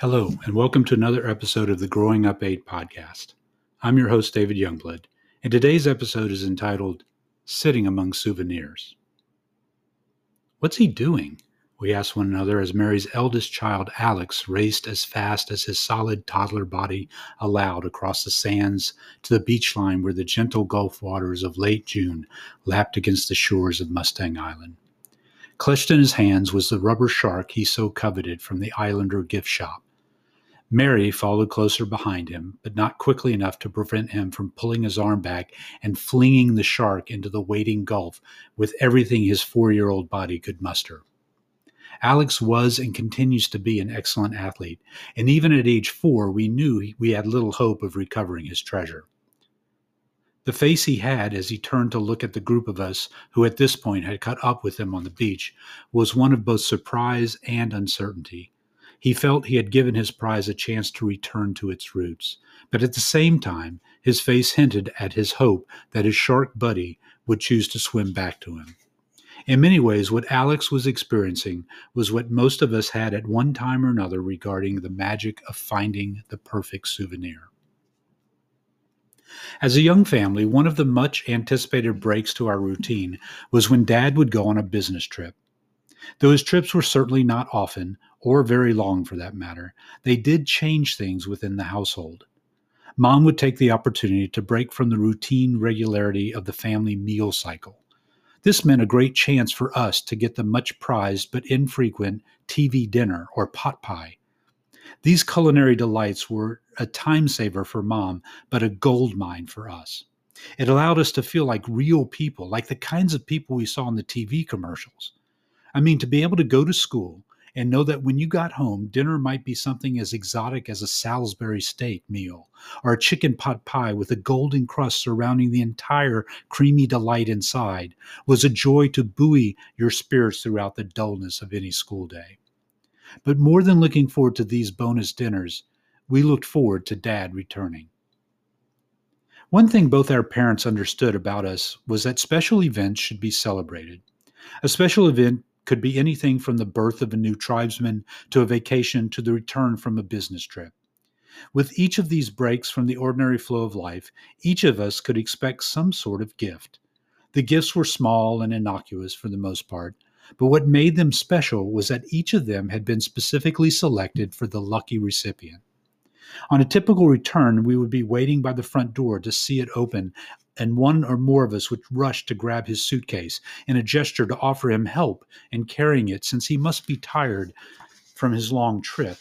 Hello, and welcome to another episode of the Growing Up 8 podcast. I'm your host, David Youngblood, and today's episode is entitled Sitting Among Souvenirs. What's he doing? We asked one another as Mary's eldest child, Alex, raced as fast as his solid toddler body allowed across the sands to the beach line where the gentle Gulf waters of late June lapped against the shores of Mustang Island. Clutched in his hands was the rubber shark he so coveted from the Islander gift shop. Mary followed closer behind him, but not quickly enough to prevent him from pulling his arm back and flinging the shark into the waiting gulf with everything his four year old body could muster. Alex was and continues to be an excellent athlete, and even at age four, we knew we had little hope of recovering his treasure. The face he had as he turned to look at the group of us who at this point had caught up with him on the beach was one of both surprise and uncertainty. He felt he had given his prize a chance to return to its roots, but at the same time, his face hinted at his hope that his shark buddy would choose to swim back to him. In many ways, what Alex was experiencing was what most of us had at one time or another regarding the magic of finding the perfect souvenir. As a young family, one of the much anticipated breaks to our routine was when Dad would go on a business trip. Though his trips were certainly not often, or very long for that matter, they did change things within the household. Mom would take the opportunity to break from the routine regularity of the family meal cycle. This meant a great chance for us to get the much prized but infrequent TV dinner or pot pie. These culinary delights were a time saver for mom, but a gold mine for us. It allowed us to feel like real people, like the kinds of people we saw in the TV commercials. I mean, to be able to go to school and know that when you got home, dinner might be something as exotic as a Salisbury steak meal or a chicken pot pie with a golden crust surrounding the entire creamy delight inside was a joy to buoy your spirits throughout the dullness of any school day. But more than looking forward to these bonus dinners, we looked forward to Dad returning. One thing both our parents understood about us was that special events should be celebrated. A special event could be anything from the birth of a new tribesman to a vacation to the return from a business trip. With each of these breaks from the ordinary flow of life, each of us could expect some sort of gift. The gifts were small and innocuous for the most part, but what made them special was that each of them had been specifically selected for the lucky recipient. On a typical return, we would be waiting by the front door to see it open and one or more of us would rush to grab his suitcase in a gesture to offer him help in carrying it since he must be tired from his long trip.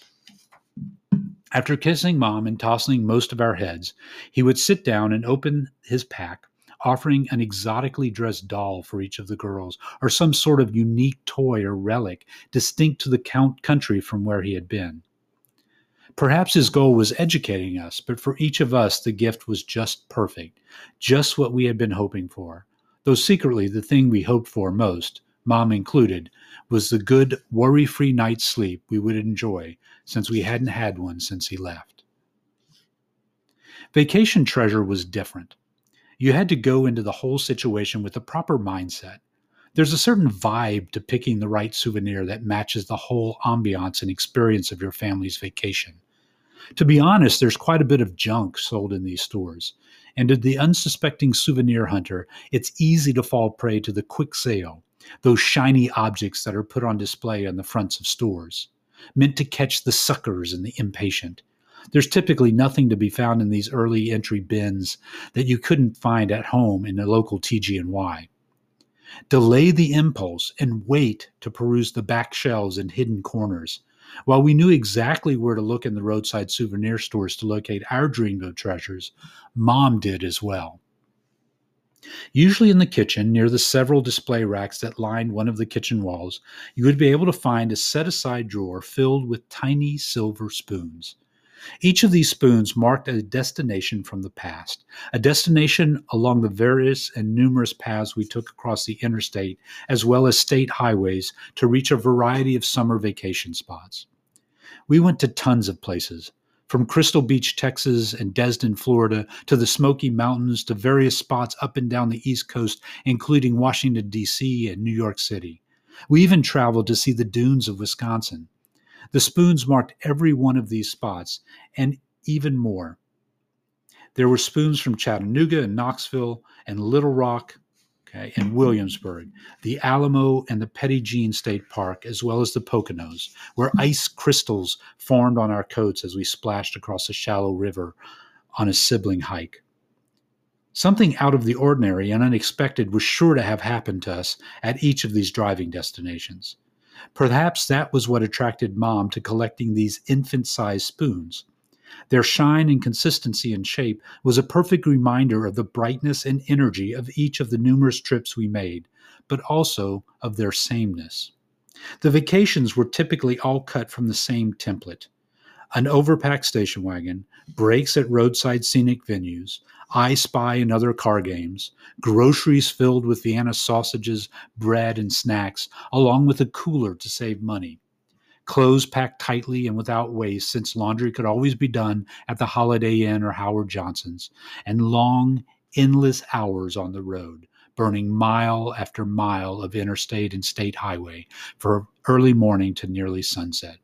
After kissing mom and tossing most of our heads, he would sit down and open his pack, offering an exotically dressed doll for each of the girls, or some sort of unique toy or relic distinct to the country from where he had been. Perhaps his goal was educating us, but for each of us, the gift was just perfect, just what we had been hoping for. Though secretly, the thing we hoped for most, mom included, was the good, worry free night's sleep we would enjoy since we hadn't had one since he left. Vacation treasure was different. You had to go into the whole situation with the proper mindset. There's a certain vibe to picking the right souvenir that matches the whole ambiance and experience of your family's vacation. To be honest, there's quite a bit of junk sold in these stores. And to the unsuspecting souvenir hunter, it's easy to fall prey to the quick sale, those shiny objects that are put on display on the fronts of stores, meant to catch the suckers and the impatient. There's typically nothing to be found in these early entry bins that you couldn't find at home in a local TG&Y. Delay the impulse and wait to peruse the back shelves and hidden corners. While we knew exactly where to look in the roadside souvenir stores to locate our Dreamboat treasures, Mom did as well. Usually in the kitchen, near the several display racks that lined one of the kitchen walls, you would be able to find a set aside drawer filled with tiny silver spoons. Each of these spoons marked a destination from the past, a destination along the various and numerous paths we took across the interstate as well as state highways to reach a variety of summer vacation spots. We went to tons of places, from Crystal Beach, Texas, and Destin, Florida, to the Smoky Mountains, to various spots up and down the East Coast, including Washington, D.C. and New York City. We even traveled to see the dunes of Wisconsin. The spoons marked every one of these spots and even more. There were spoons from Chattanooga and Knoxville and Little Rock okay, and Williamsburg, the Alamo and the Petit Jean State Park, as well as the Poconos, where ice crystals formed on our coats as we splashed across a shallow river on a sibling hike. Something out of the ordinary and unexpected was sure to have happened to us at each of these driving destinations. Perhaps that was what attracted Mom to collecting these infant sized spoons. Their shine and consistency and shape was a perfect reminder of the brightness and energy of each of the numerous trips we made, but also of their sameness. The vacations were typically all cut from the same template an overpacked station wagon, breaks at roadside scenic venues, I Spy and other car games, groceries filled with Vienna sausages, bread, and snacks, along with a cooler to save money. Clothes packed tightly and without waste, since laundry could always be done at the Holiday Inn or Howard Johnson's, and long, endless hours on the road, burning mile after mile of interstate and state highway for early morning to nearly sunset.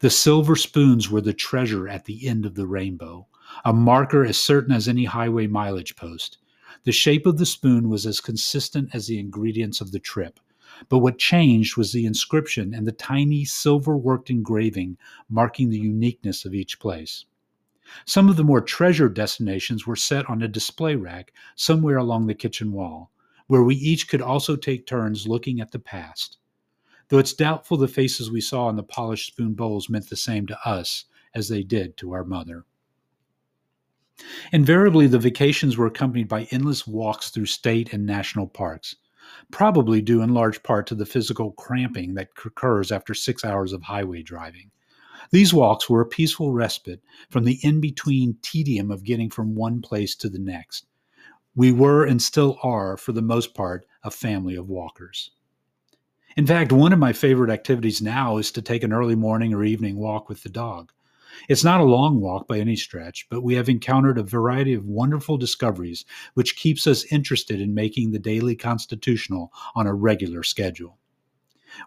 The silver spoons were the treasure at the end of the rainbow, a marker as certain as any highway mileage post. The shape of the spoon was as consistent as the ingredients of the trip, but what changed was the inscription and the tiny silver worked engraving marking the uniqueness of each place. Some of the more treasured destinations were set on a display rack somewhere along the kitchen wall, where we each could also take turns looking at the past though it's doubtful the faces we saw in the polished spoon bowls meant the same to us as they did to our mother. Invariably, the vacations were accompanied by endless walks through state and national parks, probably due in large part to the physical cramping that occurs after six hours of highway driving. These walks were a peaceful respite from the in between tedium of getting from one place to the next. We were and still are, for the most part, a family of walkers. In fact, one of my favorite activities now is to take an early morning or evening walk with the dog. It's not a long walk by any stretch, but we have encountered a variety of wonderful discoveries which keeps us interested in making the daily constitutional on a regular schedule.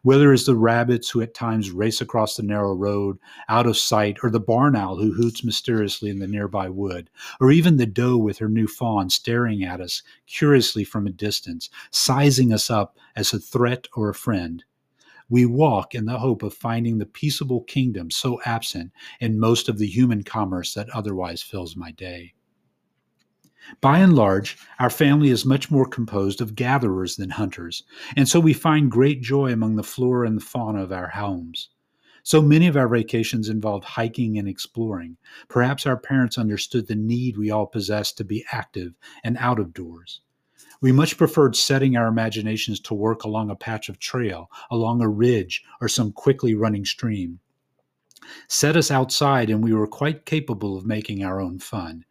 Whether it's the rabbits who at times race across the narrow road, out of sight, or the barn owl who hoots mysteriously in the nearby wood, or even the doe with her new fawn staring at us curiously from a distance, sizing us up as a threat or a friend, we walk in the hope of finding the peaceable kingdom so absent in most of the human commerce that otherwise fills my day. By and large, our family is much more composed of gatherers than hunters, and so we find great joy among the flora and the fauna of our homes. So many of our vacations involved hiking and exploring. Perhaps our parents understood the need we all possessed to be active and out of doors. We much preferred setting our imaginations to work along a patch of trail, along a ridge, or some quickly running stream. Set us outside, and we were quite capable of making our own fun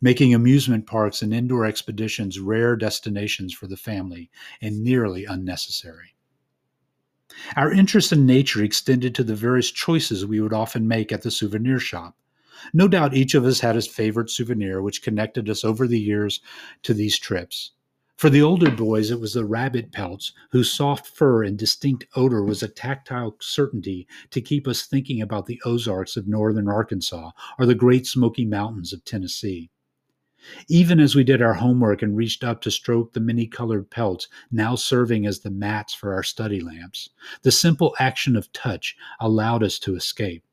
making amusement parks and indoor expeditions rare destinations for the family and nearly unnecessary. Our interest in nature extended to the various choices we would often make at the souvenir shop. No doubt each of us had his favorite souvenir, which connected us over the years to these trips. For the older boys, it was the rabbit pelts, whose soft fur and distinct odor was a tactile certainty to keep us thinking about the Ozarks of northern Arkansas or the Great Smoky Mountains of Tennessee. Even as we did our homework and reached up to stroke the many colored pelts now serving as the mats for our study lamps, the simple action of touch allowed us to escape,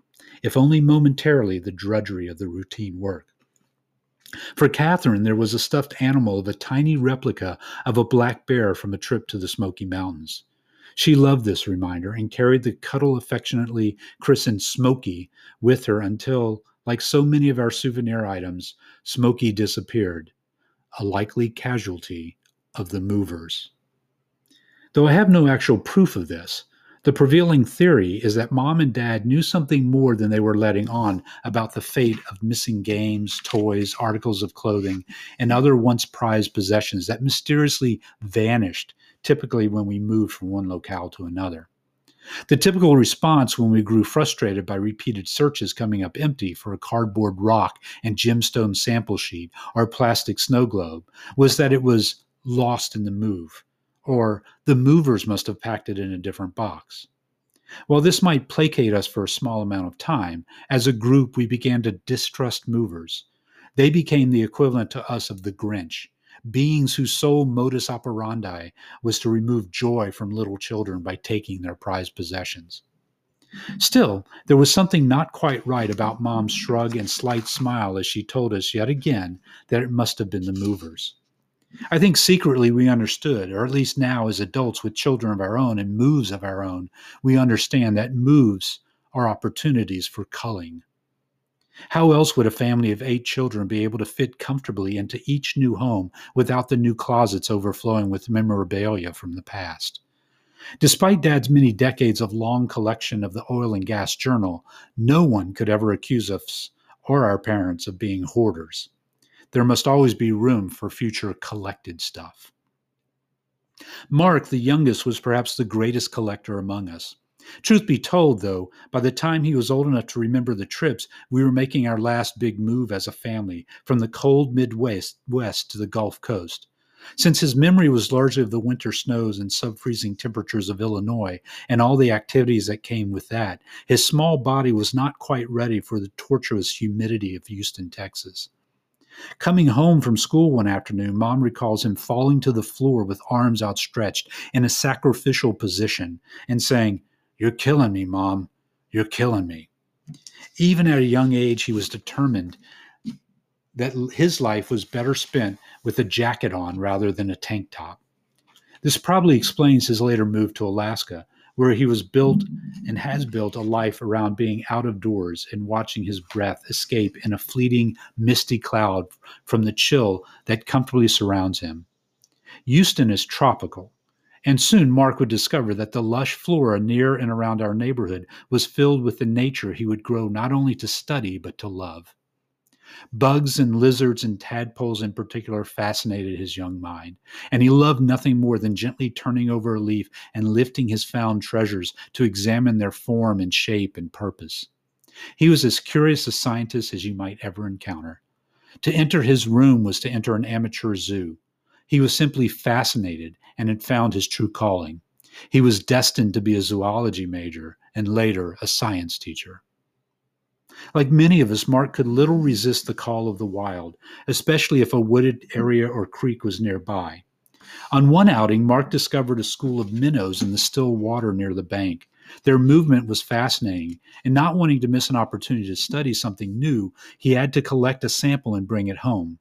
if only momentarily, the drudgery of the routine work. For Catherine, there was a stuffed animal of a tiny replica of a black bear from a trip to the Smoky Mountains. She loved this reminder and carried the cuddle affectionately christened Smoky with her until, like so many of our souvenir items, Smoky disappeared, a likely casualty of the movers. Though I have no actual proof of this, the prevailing theory is that mom and dad knew something more than they were letting on about the fate of missing games, toys, articles of clothing, and other once prized possessions that mysteriously vanished, typically when we moved from one locale to another. The typical response when we grew frustrated by repeated searches coming up empty for a cardboard rock and gemstone sample sheet or plastic snow globe was that it was lost in the move, or the movers must have packed it in a different box. While this might placate us for a small amount of time, as a group we began to distrust movers. They became the equivalent to us of the Grinch, beings whose sole modus operandi was to remove joy from little children by taking their prized possessions. Still, there was something not quite right about Mom's shrug and slight smile as she told us yet again that it must have been the movers. I think secretly we understood, or at least now as adults with children of our own and moves of our own, we understand that moves are opportunities for culling. How else would a family of eight children be able to fit comfortably into each new home without the new closets overflowing with memorabilia from the past? Despite Dad's many decades of long collection of the oil and gas journal, no one could ever accuse us or our parents of being hoarders there must always be room for future collected stuff. Mark, the youngest, was perhaps the greatest collector among us. Truth be told, though, by the time he was old enough to remember the trips, we were making our last big move as a family from the cold Midwest west to the Gulf Coast. Since his memory was largely of the winter snows and sub freezing temperatures of Illinois and all the activities that came with that, his small body was not quite ready for the tortuous humidity of Houston, Texas. Coming home from school one afternoon, mom recalls him falling to the floor with arms outstretched in a sacrificial position and saying, You're killing me, mom. You're killing me. Even at a young age, he was determined that his life was better spent with a jacket on rather than a tank top. This probably explains his later move to Alaska, where he was built and has built a life around being out of doors and watching his breath escape in a fleeting, misty cloud from the chill that comfortably surrounds him. Houston is tropical, and soon Mark would discover that the lush flora near and around our neighborhood was filled with the nature he would grow not only to study but to love. Bugs and lizards and tadpoles in particular fascinated his young mind, and he loved nothing more than gently turning over a leaf and lifting his found treasures to examine their form and shape and purpose. He was as curious a scientist as you might ever encounter. To enter his room was to enter an amateur zoo. He was simply fascinated and had found his true calling. He was destined to be a zoology major and later a science teacher. Like many of us, Mark could little resist the call of the wild, especially if a wooded area or creek was nearby. On one outing, Mark discovered a school of minnows in the still water near the bank. Their movement was fascinating, and not wanting to miss an opportunity to study something new, he had to collect a sample and bring it home.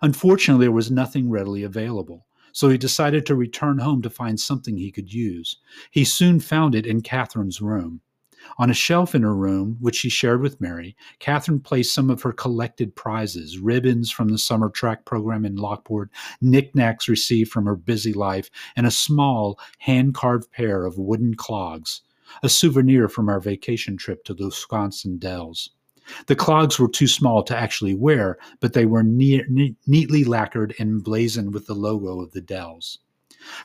Unfortunately, there was nothing readily available, so he decided to return home to find something he could use. He soon found it in Catherine's room. On a shelf in her room, which she shared with Mary, Catherine placed some of her collected prizes ribbons from the summer track program in Lockport, knickknacks received from her busy life, and a small, hand carved pair of wooden clogs, a souvenir from our vacation trip to the Wisconsin Dells. The clogs were too small to actually wear, but they were ne- ne- neatly lacquered and emblazoned with the logo of the Dells.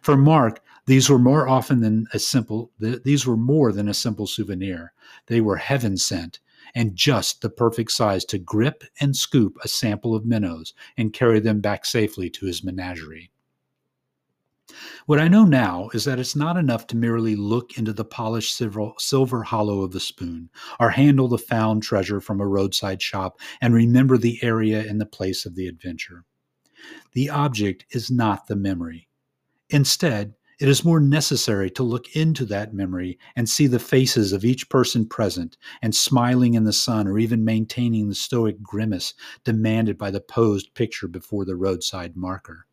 For Mark, these were more often than a simple these were more than a simple souvenir. They were heaven sent and just the perfect size to grip and scoop a sample of minnows and carry them back safely to his menagerie. What I know now is that it's not enough to merely look into the polished silver, hollow of the spoon, or handle the found treasure from a roadside shop and remember the area and the place of the adventure. The object is not the memory. Instead, it is more necessary to look into that memory and see the faces of each person present and smiling in the sun or even maintaining the stoic grimace demanded by the posed picture before the roadside marker.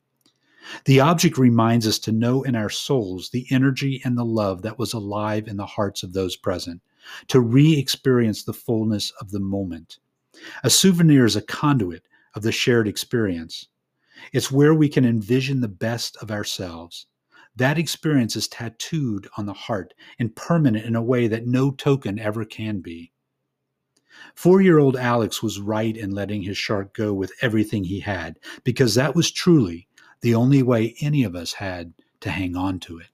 The object reminds us to know in our souls the energy and the love that was alive in the hearts of those present, to re experience the fullness of the moment. A souvenir is a conduit of the shared experience. It's where we can envision the best of ourselves. That experience is tattooed on the heart and permanent in a way that no token ever can be. Four year old Alex was right in letting his shark go with everything he had, because that was truly the only way any of us had to hang on to it.